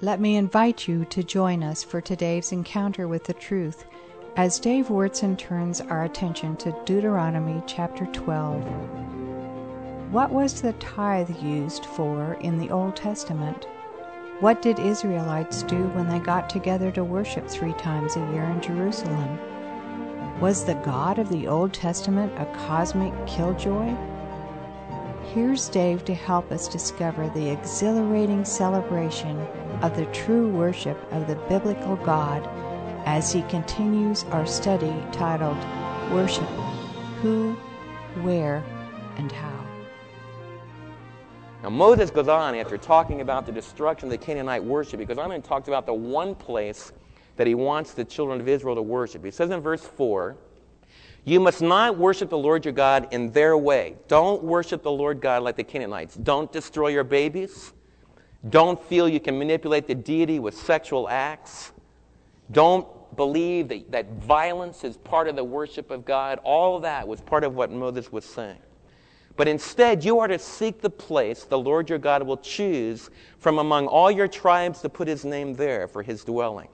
Let me invite you to join us for today's encounter with the truth as Dave Wyrtzen turns our attention to Deuteronomy chapter 12. What was the tithe used for in the Old Testament? What did Israelites do when they got together to worship three times a year in Jerusalem? Was the God of the Old Testament a cosmic killjoy? Here's Dave to help us discover the exhilarating celebration of the true worship of the biblical God as he continues our study titled Worship Who, Where, and How. Now, Moses goes on after talking about the destruction of the Canaanite worship, because I'm going to talk about the one place that he wants the children of Israel to worship. He says in verse 4 you must not worship the Lord your God in their way. Don't worship the Lord God like the Canaanites. Don't destroy your babies. Don't feel you can manipulate the deity with sexual acts. Don't believe that, that violence is part of the worship of God. All that was part of what Moses was saying. But instead, you are to seek the place the Lord your God will choose from among all your tribes to put his name there for his dwelling.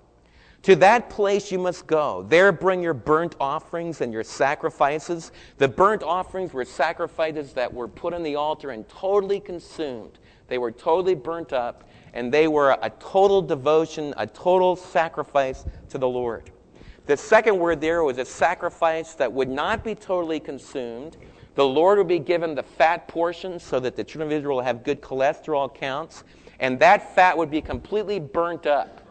To that place you must go. There bring your burnt offerings and your sacrifices. The burnt offerings were sacrifices that were put on the altar and totally consumed. They were totally burnt up, and they were a total devotion, a total sacrifice to the Lord. The second word there was a sacrifice that would not be totally consumed. The Lord would be given the fat portions so that the children of Israel have good cholesterol counts, and that fat would be completely burnt up.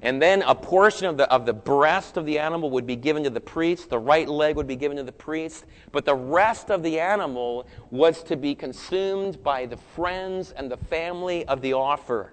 And then a portion of the, of the breast of the animal would be given to the priest. The right leg would be given to the priest. But the rest of the animal was to be consumed by the friends and the family of the offer.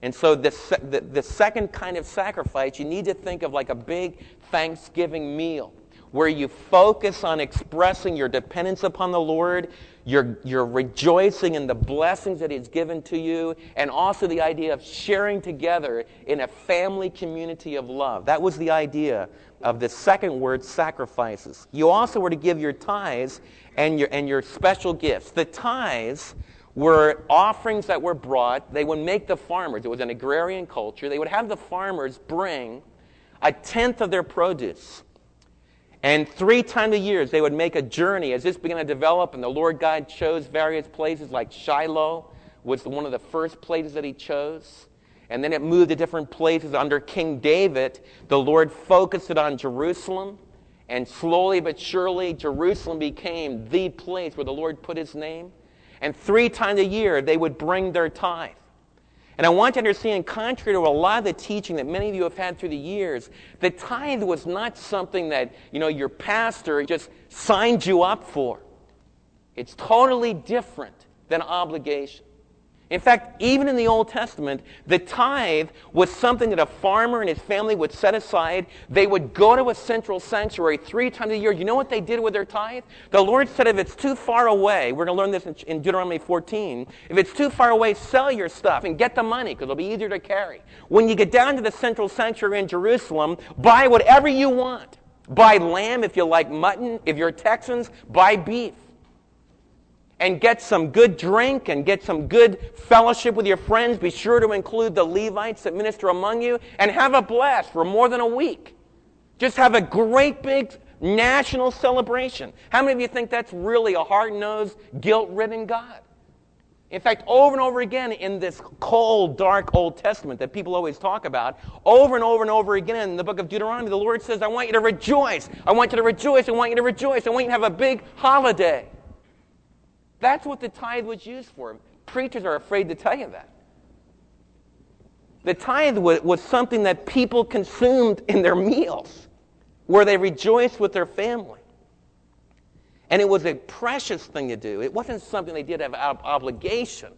And so the, the, the second kind of sacrifice, you need to think of like a big Thanksgiving meal where you focus on expressing your dependence upon the Lord, you're, you're rejoicing in the blessings that He's given to you, and also the idea of sharing together in a family community of love. That was the idea of the second word, sacrifices. You also were to give your tithes and your, and your special gifts. The tithes were offerings that were brought. They would make the farmers, it was an agrarian culture, they would have the farmers bring a tenth of their produce and three times a year, they would make a journey as this began to develop, and the Lord God chose various places, like Shiloh was one of the first places that He chose. And then it moved to different places. Under King David, the Lord focused it on Jerusalem. And slowly but surely, Jerusalem became the place where the Lord put His name. And three times a year, they would bring their tithe. And I want to understand, contrary to a lot of the teaching that many of you have had through the years, the tithe was not something that, you know, your pastor just signed you up for. It's totally different than obligation. In fact, even in the Old Testament, the tithe was something that a farmer and his family would set aside. They would go to a central sanctuary three times a year. You know what they did with their tithe? The Lord said, if it's too far away, we're going to learn this in Deuteronomy 14. If it's too far away, sell your stuff and get the money because it'll be easier to carry. When you get down to the central sanctuary in Jerusalem, buy whatever you want. Buy lamb if you like mutton. If you're Texans, buy beef and get some good drink and get some good fellowship with your friends. Be sure to include the Levites that minister among you and have a blast for more than a week. Just have a great big national celebration. How many of you think that's really a hard nosed, guilt ridden God? In fact, over and over again in this cold, dark Old Testament that people always talk about, over and over and over again in the book of Deuteronomy, the Lord says, I want you to rejoice. I want you to rejoice. I want you to rejoice. I want you to have a big holiday. That's what the tithe was used for. Preachers are afraid to tell you that. The tithe was something that people consumed in their meals, where they rejoiced with their family. And it was a precious thing to do. It wasn't something they did out of obligation.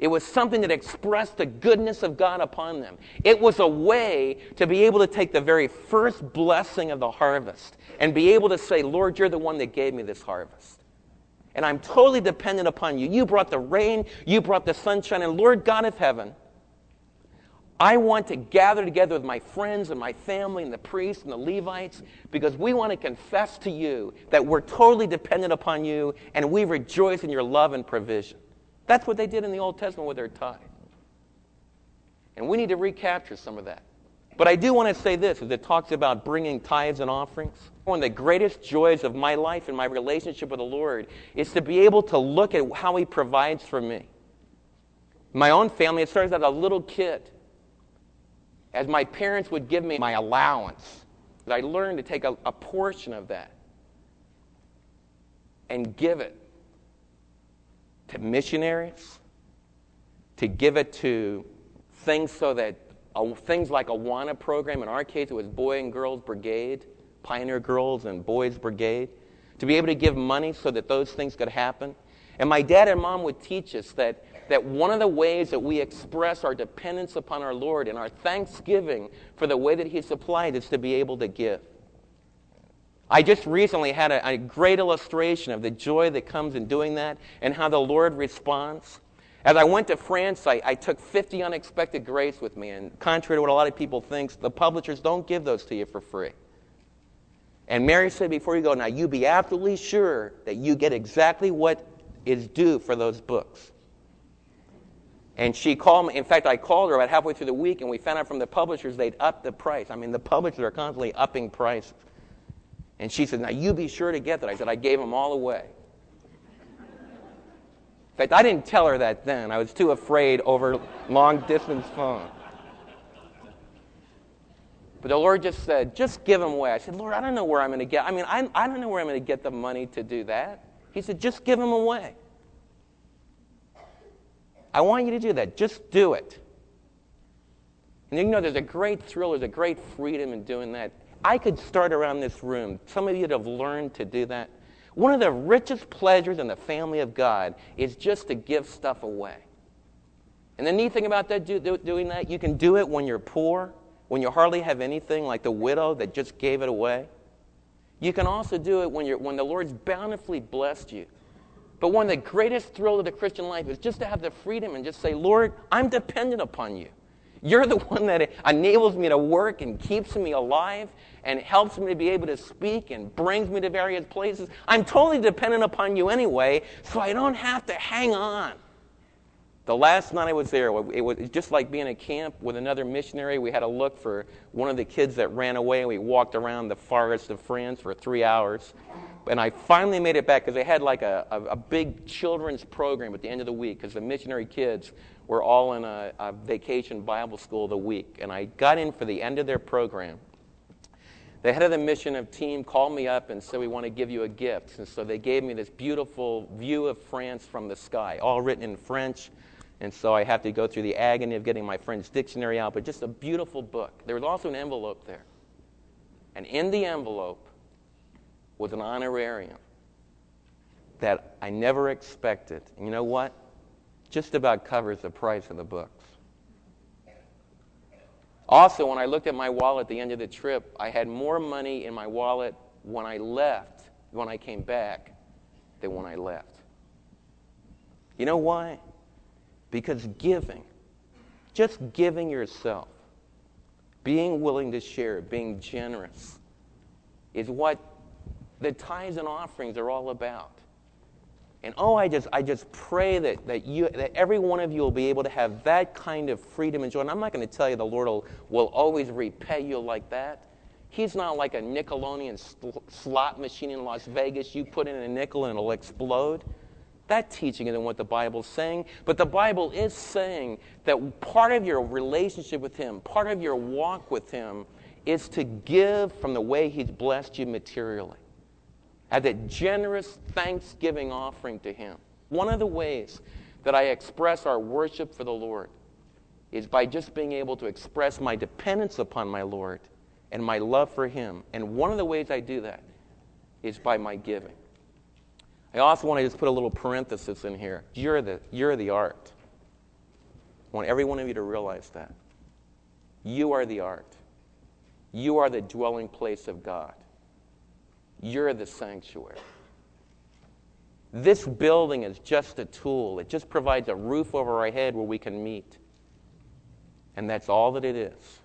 It was something that expressed the goodness of God upon them. It was a way to be able to take the very first blessing of the harvest and be able to say, Lord, you're the one that gave me this harvest and I'm totally dependent upon you. You brought the rain, you brought the sunshine, and Lord God of heaven, I want to gather together with my friends and my family and the priests and the Levites because we want to confess to you that we're totally dependent upon you and we rejoice in your love and provision. That's what they did in the Old Testament with their tithe. And we need to recapture some of that. But I do want to say this as it talks about bringing tithes and offerings. One of the greatest joys of my life and my relationship with the Lord is to be able to look at how He provides for me. My own family, it started as a little kid. As my parents would give me my allowance, I learned to take a, a portion of that and give it to missionaries, to give it to things so that things like Awana program. In our case, it was Boy and Girls Brigade, Pioneer Girls and Boys Brigade. To be able to give money so that those things could happen. And my dad and mom would teach us that, that one of the ways that we express our dependence upon our Lord and our thanksgiving for the way that He supplied is to be able to give. I just recently had a, a, great illustration of the joy that comes in doing that and how the Lord responds. As I went to France, I, I, took 50 unexpected grace with me. And contrary to what a lot of people think, the publishers don't give those to you for free. And Mary said before you go, now you be absolutely sure that you get exactly what is due for those books. And she called me. In fact, I called her about halfway through the week, and we found out from the publishers they'd upped the price. I mean, the publishers are constantly upping prices. And she said, now you be sure to get that. I said, I gave them all away fact, I didn't tell her that then. I was too afraid over long distance phone. But the Lord just said, just give them away. I said, Lord, I don't know where I'm going to get. I mean, I, I don't know where I'm going to get the money to do that. He said, just give them away. I want you to do that. Just do it. And you know, there's a great thrill, there's a great freedom in doing that. I could start around this room. Some of you that have learned to do that. One of the richest pleasures in the family of God is just to give stuff away. And the neat thing about that, do, do, doing that, you can do it when you're poor, when you hardly have anything, like the widow that just gave it away. You can also do it when, you're, when the Lord's bountifully blessed you. But one of the greatest thrills of the Christian life is just to have the freedom and just say, Lord, I'm dependent upon you. You're the one that enables me to work and keeps me alive and helps me to be able to speak and brings me to various places. I'm totally dependent upon you anyway, so I don't have to hang on. The last night I was there, it was just like being at camp with another missionary. We had to look for one of the kids that ran away. We walked around the forest of France for three hours. And I finally made it back because they had like a, a, a, big children's program at the end of the week because the missionary kids were all in a, a vacation Bible school of the week. And I got in for the end of their program the head of the mission of team called me up and said, We want to give you a gift. And so they gave me this beautiful view of France from the sky, all written in French. And so I have to go through the agony of getting my French dictionary out, but just a beautiful book. There was also an envelope there. And in the envelope was an honorarium that I never expected. And you know what? Just about covers the price of the books. Also, when I looked at my wallet at the end of the trip, I had more money in my wallet when I left, when I came back, than when I left. You know why? Because giving, just giving yourself, being willing to share, being generous, is what the tithes and offerings are all about. And oh, I just, I just pray that, that, you, that every one of you will be able to have that kind of freedom and joy. And I'm not going to tell you the Lord will, will always repay you like that. He's not like a Nickelodeon slot machine in Las Vegas. You put in a nickel and it'll explode. That teaching isn't what the Bible's saying. But the Bible is saying that part of your relationship with Him, part of your walk with Him, is to give from the way He's blessed you materially as a generous thanksgiving offering to Him. One of the ways that I express our worship for the Lord is by just being able to express my dependence upon my Lord and my love for Him. And one of the ways I do that is by my giving. I also want to just put a little parenthesis in here. You're the, you're the art. I want every one of you to realize that. You are the art. You are the dwelling place of God. You're the sanctuary. This building is just a tool, it just provides a roof over our head where we can meet. And that's all that it is.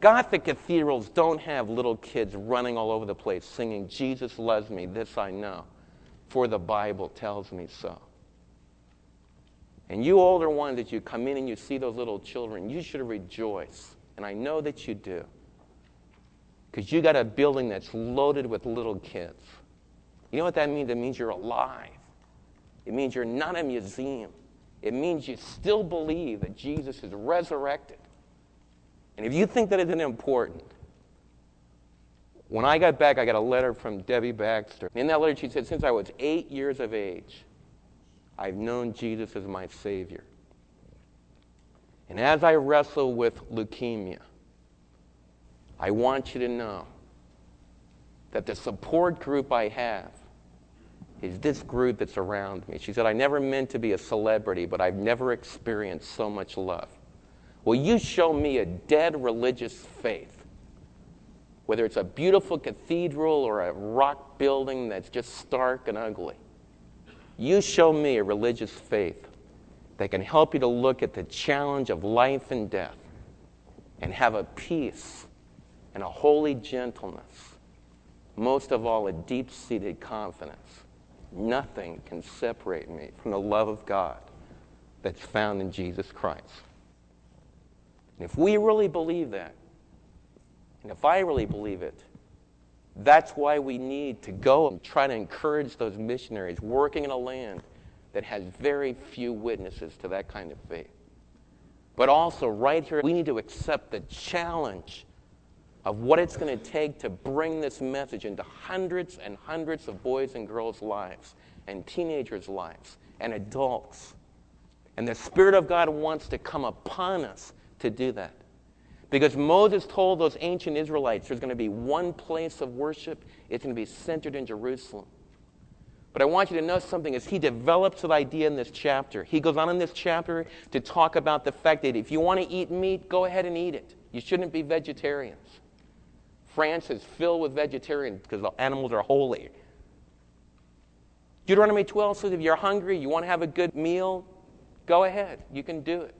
Gothic cathedrals don't have little kids running all over the place singing, Jesus loves me, this I know, for the Bible tells me so. And you older ones, that you come in and you see those little children, you should rejoice. And I know that you do. Because you got a building that's loaded with little kids. You know what that means? It means you're alive. It means you're not a museum. It means you still believe that Jesus is resurrected. And if you think that isn't important, when I got back, I got a letter from Debbie Baxter. In that letter, she said, Since I was eight years of age, I've known Jesus as my Savior. And as I wrestle with leukemia, I want you to know that the support group I have is this group that's around me. She said, I never meant to be a celebrity, but I've never experienced so much love. Well, you show me a dead religious faith, whether it's a beautiful cathedral or a rock building that's just stark and ugly. You show me a religious faith that can help you to look at the challenge of life and death and have a peace and a holy gentleness. Most of all, a deep seated confidence. Nothing can separate me from the love of God that's found in Jesus Christ. And if we really believe that, and if I really believe it, that's why we need to go and try to encourage those missionaries working in a land that has very few witnesses to that kind of faith. But also, right here, we need to accept the challenge of what it's going to take to bring this message into hundreds and hundreds of boys and girls' lives, and teenagers' lives, and adults. And the Spirit of God wants to come upon us to do that. Because Moses told those ancient Israelites there's going to be one place of worship, it's going to be centered in Jerusalem. But I want you to know something as he develops that idea in this chapter. He goes on in this chapter to talk about the fact that if you want to eat meat, go ahead and eat it. You shouldn't be vegetarians. France is filled with vegetarians because the animals are holy. Deuteronomy 12 says if you're hungry, you want to have a good meal, go ahead. You can do it.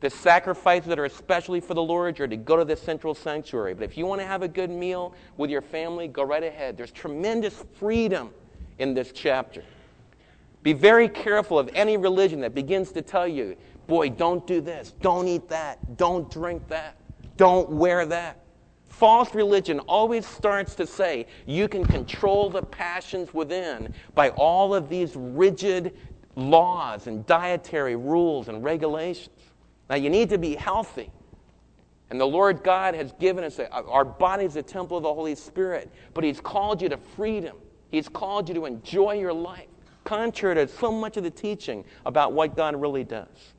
The sacrifices that are especially for the Lord you're to go to the central sanctuary. But if you want to have a good meal with your family, go right ahead. There's tremendous freedom in this chapter. Be very careful of any religion that begins to tell you, boy, don't do this, don't eat that, don't drink that, don't wear that. False religion always starts to say you can control the passions within by all of these rigid laws and dietary rules and regulations. Now, you need to be healthy. And the Lord God has given us, a, our body is a temple of the Holy Spirit, but He's called you to freedom. He's called you to enjoy your life, contrary to so much of the teaching about what God really does.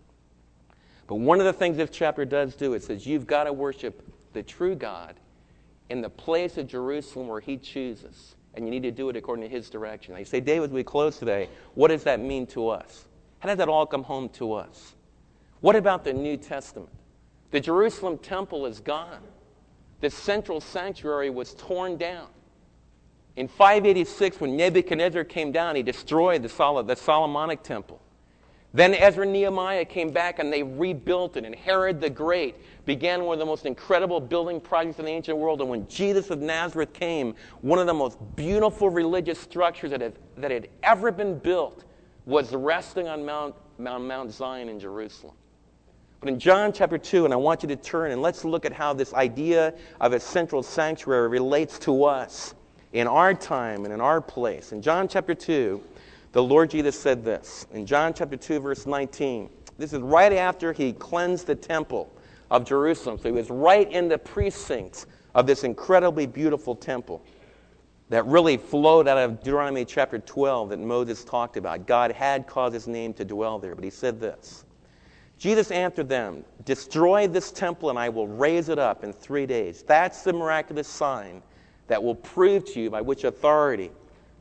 But one of the things this chapter does do, it says you've got to worship the true God in the place of Jerusalem where He chooses. And you need to do it according to His direction. Now you say, David, we close today. What does that mean to us? How does that all come home to us? What about the New Testament? The Jerusalem temple is gone. The central sanctuary was torn down. In 586, when Nebuchadnezzar came down, he destroyed the, Sol- the Solomonic temple. Then Ezra and Nehemiah came back and they rebuilt it. And Herod the Great began one of the most incredible building projects in the ancient world. And when Jesus of Nazareth came, one of the most beautiful religious structures that had, that had ever been built was resting on Mount, Mount, Mount Zion in Jerusalem. But in John chapter 2, and I want you to turn and let's look at how this idea of a central sanctuary relates to us in our time and in our place. In John chapter 2, the Lord Jesus said this. In John chapter 2, verse 19, this is right after he cleansed the temple of Jerusalem. So he was right in the precincts of this incredibly beautiful temple that really flowed out of Deuteronomy chapter 12 that Moses talked about. God had caused his name to dwell there, but he said this Jesus answered them, Destroy this temple and I will raise it up in three days. That's the miraculous sign that will prove to you by which authority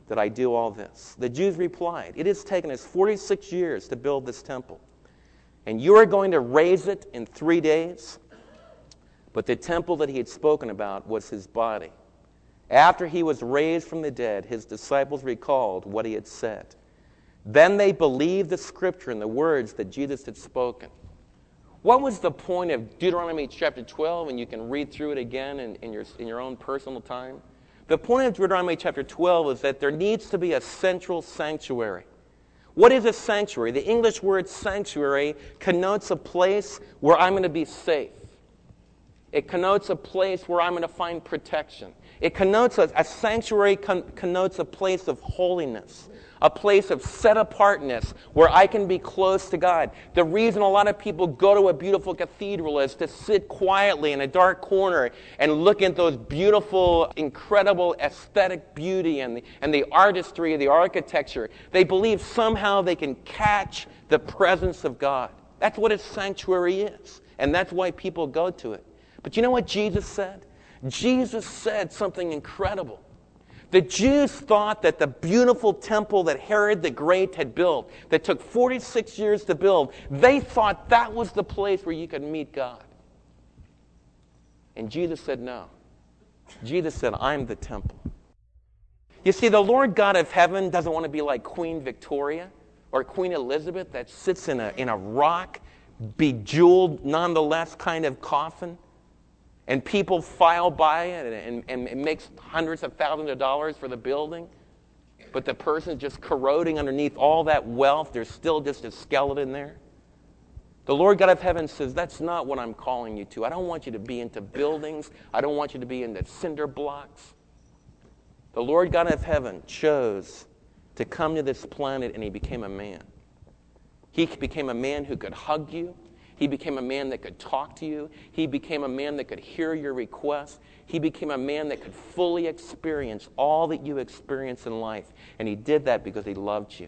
that I do all this. The Jews replied, It has taken us 46 years to build this temple, and you are going to raise it in three days? But the temple that he had spoken about was his body. After he was raised from the dead, his disciples recalled what he had said. Then they believed the scripture and the words that Jesus had spoken. What was the point of Deuteronomy chapter 12? And you can read through it again in, in, your, in your own personal time. The point of Deuteronomy chapter 12 is that there needs to be a central sanctuary What is a sanctuary? The English word sanctuary connotes a place where I'm going to be safe. It connotes a place where I'm going to find protection. It connotes a, a sanctuary con- connotes a place of holiness, a place of set apartness where I can be close to God. The reason a lot of people go to a beautiful cathedral is to sit quietly in a dark corner and look at those beautiful, incredible aesthetic beauty and the, and the artistry of the architecture. They believe somehow they can catch the presence of God. That's what a sanctuary is. And that's why people go to it. But you know what Jesus said? Jesus said something incredible. The Jews thought that the beautiful temple that Herod the Great had built, that took 46 years to build, they thought that was the place where you could meet God. And Jesus said, No. Jesus said, I'm the temple. You see, the Lord God of heaven doesn't want to be like Queen Victoria or Queen Elizabeth that sits in a, in a rock, bejeweled, nonetheless, kind of coffin and people file by it and, and, it makes hundreds of thousands of dollars for the building but the person is just corroding underneath all that wealth. There's still just a skeleton there. The lord god of heaven says that's not what i'm calling you to. I don't want you to be into buildings. I don't want you to be into cinder blocks. The lord god of heaven chose to come to this planet and he became a man. He became a man who could hug you he became a man that could talk to you. He became a man that could hear your requests. He became a man that could fully experience all that you experience in life. And he did that because he loved you.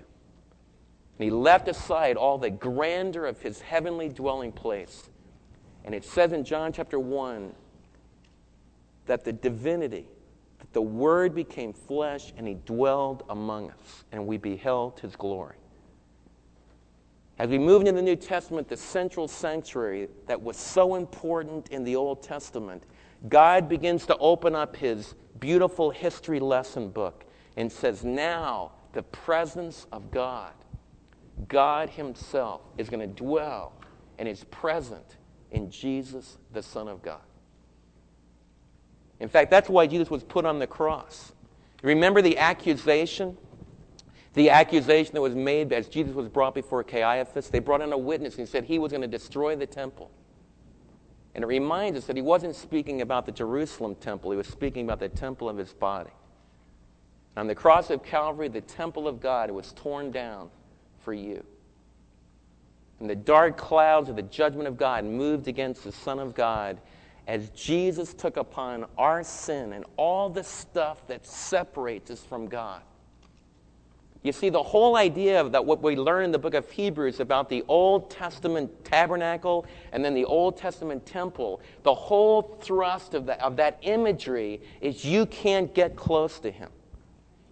And he left aside all the grandeur of his heavenly dwelling place. And it says in John chapter 1 that the divinity, that the Word became flesh and he dwelled among us, and we beheld his glory. As we move into the New Testament, the central sanctuary that was so important in the Old Testament, God begins to open up his beautiful history lesson book and says, Now the presence of God, God Himself, is going to dwell and is present in Jesus, the Son of God. In fact, that's why Jesus was put on the cross. Remember the accusation? The accusation that was made as Jesus was brought before Caiaphas, they brought in a witness and said he was going to destroy the temple. And it reminds us that he wasn't speaking about the Jerusalem temple, he was speaking about the temple of his body. On the cross of Calvary, the temple of God was torn down for you. And the dark clouds of the judgment of God moved against the Son of God as Jesus took upon our sin and all the stuff that separates us from God. You see, the whole idea of that what we learn in the book of Hebrews about the Old Testament tabernacle and then the Old Testament temple, the whole thrust of, the, of that imagery is you can't get close to him.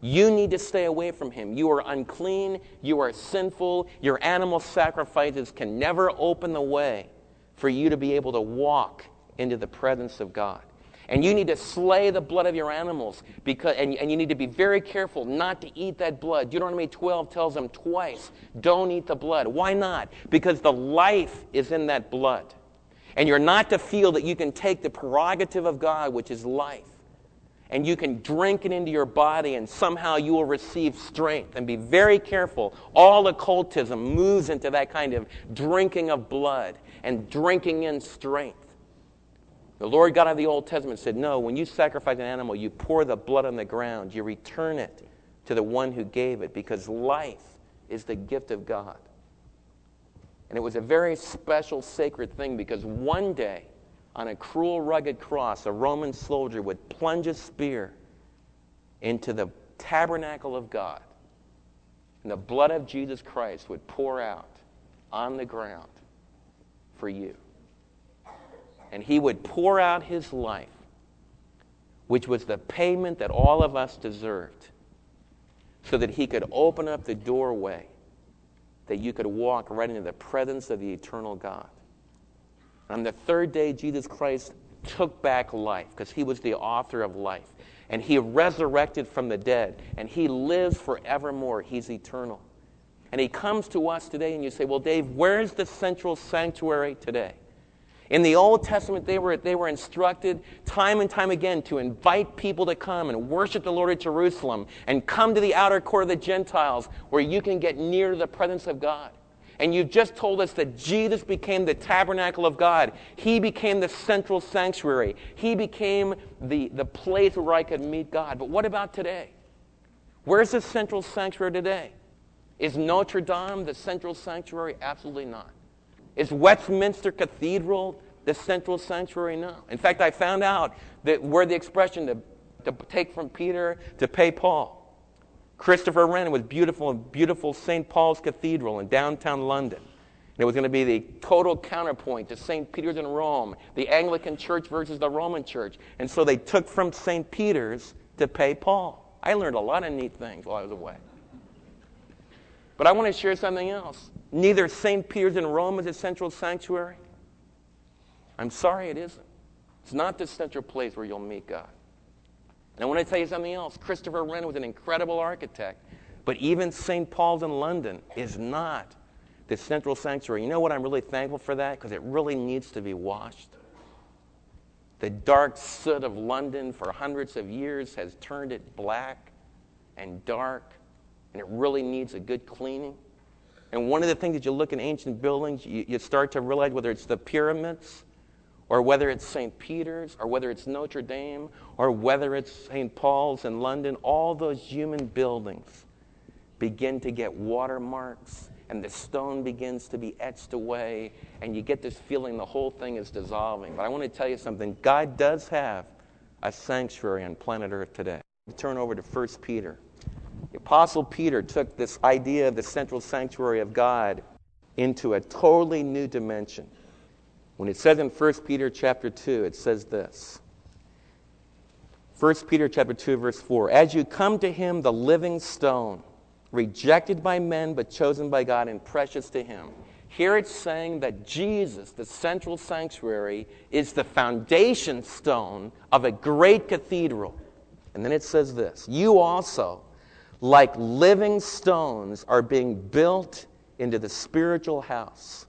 You need to stay away from him. You are unclean. You are sinful. Your animal sacrifices can never open the way for you to be able to walk into the presence of God. And you need to slay the blood of your animals because, and, and you need to be very careful not to eat that blood. Deuteronomy 12 tells them twice don't eat the blood. Why not? Because the life is in that blood. And you're not to feel that you can take the prerogative of God, which is life, and you can drink it into your body and somehow you will receive strength. And be very careful. All occultism moves into that kind of drinking of blood and drinking in strength. The Lord God of the Old Testament said, No, when you sacrifice an animal, you pour the blood on the ground, you return it to the one who gave it, because life is the gift of God. And it was a very special, sacred thing because one day, on a cruel, rugged cross, a Roman soldier would plunge a spear into the tabernacle of God, and the blood of Jesus Christ would pour out on the ground for you and he would pour out his life, which was the payment that all of us deserved, so that he could open up the doorway that you could walk right into the presence of the eternal God. On the third day, Jesus Christ took back life because he was the author of life. And he resurrected from the dead. And he lives forevermore. He's eternal. And he comes to us today, and you say, Well, Dave, where's the central sanctuary today? In the Old Testament, they were, they were instructed time and time again to invite people to come and worship the Lord at Jerusalem and come to the outer court of the Gentiles where you can get near the presence of God. And you've just told us that Jesus became the tabernacle of God. He became the central sanctuary. He became the, the place where I could meet God. But what about today? Where's the central sanctuary today? Is Notre Dame the central sanctuary? Absolutely not. Is Westminster Cathedral the central sanctuary? now? In fact, I found out that where the expression to, to take from Peter to pay Paul. Christopher Wren was beautiful, beautiful St. Paul's Cathedral in downtown London. And it was going to be the total counterpoint to St. Peter's in Rome, the Anglican Church versus the Roman Church. And so they took from St. Peter's to pay Paul. I learned a lot of neat things while I was away. But I want to share something else. Neither St. Peter's in Rome is a central sanctuary. I'm sorry it isn't. It's not the central place where you'll meet God. And I want to tell you something else. Christopher Wren was an incredible architect, but even St. Paul's in London is not the central sanctuary. You know what? I'm really thankful for that because it really needs to be washed. The dark soot of London for hundreds of years has turned it black and dark, and it really needs a good cleaning. And one of the things that you look in ancient buildings, you, you start to realize whether it's the pyramids or whether it's St. Peter's, or whether it's Notre Dame, or whether it's St. Paul's in London, all those human buildings begin to get watermarks, and the stone begins to be etched away, and you get this feeling the whole thing is dissolving. But I want to tell you something God does have a sanctuary on planet Earth today. Turn over to 1 Peter. The Apostle Peter took this idea of the central sanctuary of God into a totally new dimension. When it says in 1 Peter chapter 2, it says this. 1 Peter chapter 2 verse 4, as you come to him the living stone, rejected by men but chosen by God and precious to him. Here it's saying that Jesus, the central sanctuary, is the foundation stone of a great cathedral. And then it says this You also, like living stones, are being built into the spiritual house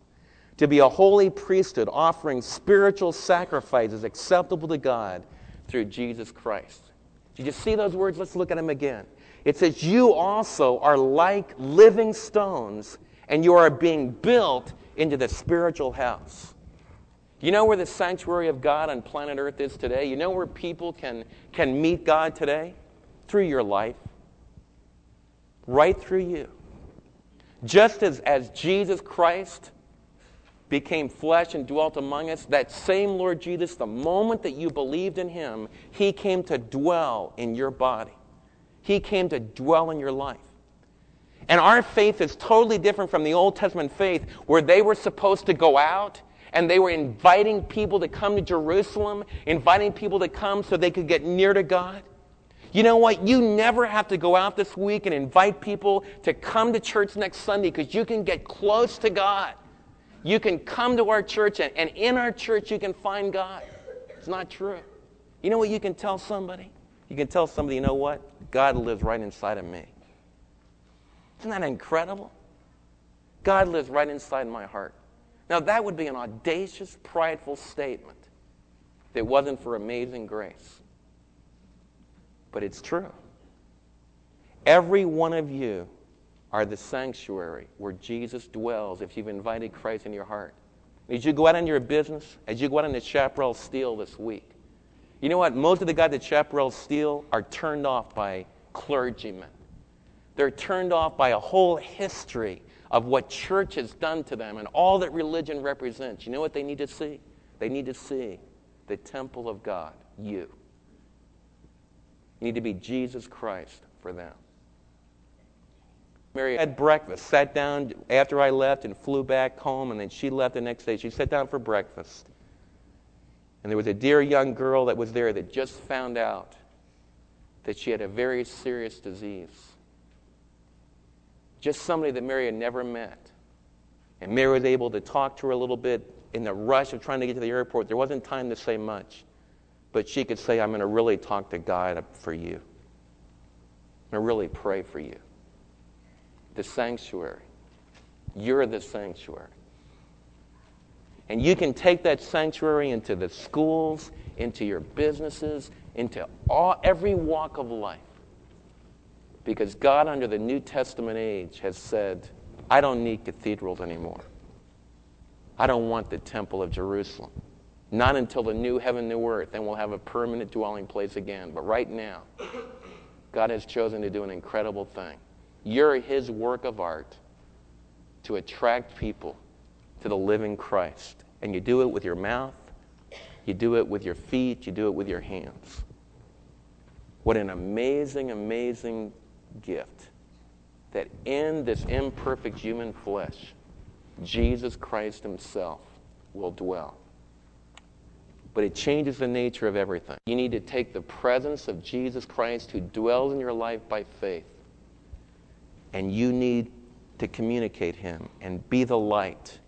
to be a holy priesthood, offering spiritual sacrifices acceptable to God through Jesus Christ. Did you see those words? Let's look at them again. It says, You also are like living stones, and you are being built into the spiritual house. You know where the sanctuary of God on planet Earth is today? You know where people can, can meet God today? Through your life. Right through you. Just as, as Jesus Christ became flesh and dwelt among us, that same Lord Jesus, the moment that you believed in him, he came to dwell in your body. He came to dwell in your life. And our faith is totally different from the Old Testament faith where they were supposed to go out and they were inviting people to come to Jerusalem, inviting people to come so they could get near to God. You know what? You never have to go out this week and invite people to come to church next Sunday because you can get close to God. You can come to our church, and, and in our church, you can find God. It's not true. You know what you can tell somebody? You can tell somebody, you know what? God lives right inside of me. Isn't that incredible? God lives right inside my heart. Now, that would be an audacious, prideful statement if it wasn't for amazing grace. But it's true. Every one of you are the sanctuary where Jesus dwells if you've invited Christ in your heart. As you go out in your business, as you go out in the Chaparral Steel this week, you know what? Most of the guys at Chaparral Steel are turned off by clergymen. They're turned off by a whole history of what church has done to them and all that religion represents. You know what they need to see? They need to see the temple of God, you. You need to be Jesus Christ for them. Mary had breakfast, sat down after I left and flew back home, and then she left the next day. She sat down for breakfast. And there was a dear young girl that was there that just found out that she had a very serious disease. Just somebody that Mary had never met. And Mary was able to talk to her a little bit in the rush of trying to get to the airport. There wasn't time to say much. But she could say, I'm going to really talk to God for you. I'm going to really pray for you the sanctuary. You're the sanctuary. And you can take that sanctuary into the schools, into your businesses, into all, every walk of life. Because God, under the New Testament age, has said, I don't need cathedrals anymore. I don't want the Temple of Jerusalem. Not until the new heaven, new earth, then we'll have a permanent dwelling place again. But right now, God has chosen to do an incredible thing. You're His work of art to attract people to the living Christ. And you do it with your mouth, you do it with your feet, you do it with your hands. What an amazing, amazing gift that in this imperfect human flesh, Jesus Christ Himself will dwell. But it changes the nature of everything. You need to take the presence of Jesus Christ who dwells in your life by faith, and you need to communicate Him and be the light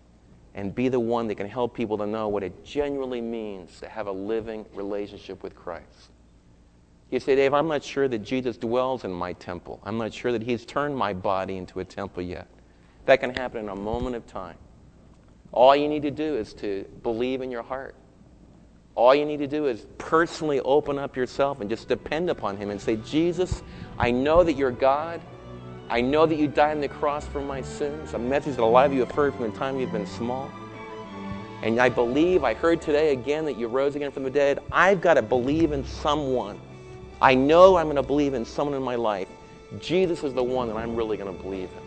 and be the one that can help people to know what it genuinely means to have a living relationship with Christ. You say, Dave, I'm not sure that Jesus dwells in my temple. I'm not sure that He's turned my body into a temple yet. That can happen in a moment of time. All you need to do is to believe in your heart. All you need to do is personally open up yourself and just depend upon Him and say, Jesus, I know that you're God. I know that you died on the cross for my sins, a message that a lot of you have heard from the time you've been small. And I believe, I heard today again that you rose again from the dead. I've got to believe in someone. I know I'm going to believe in someone in my life. Jesus is the one that I'm really going to believe in.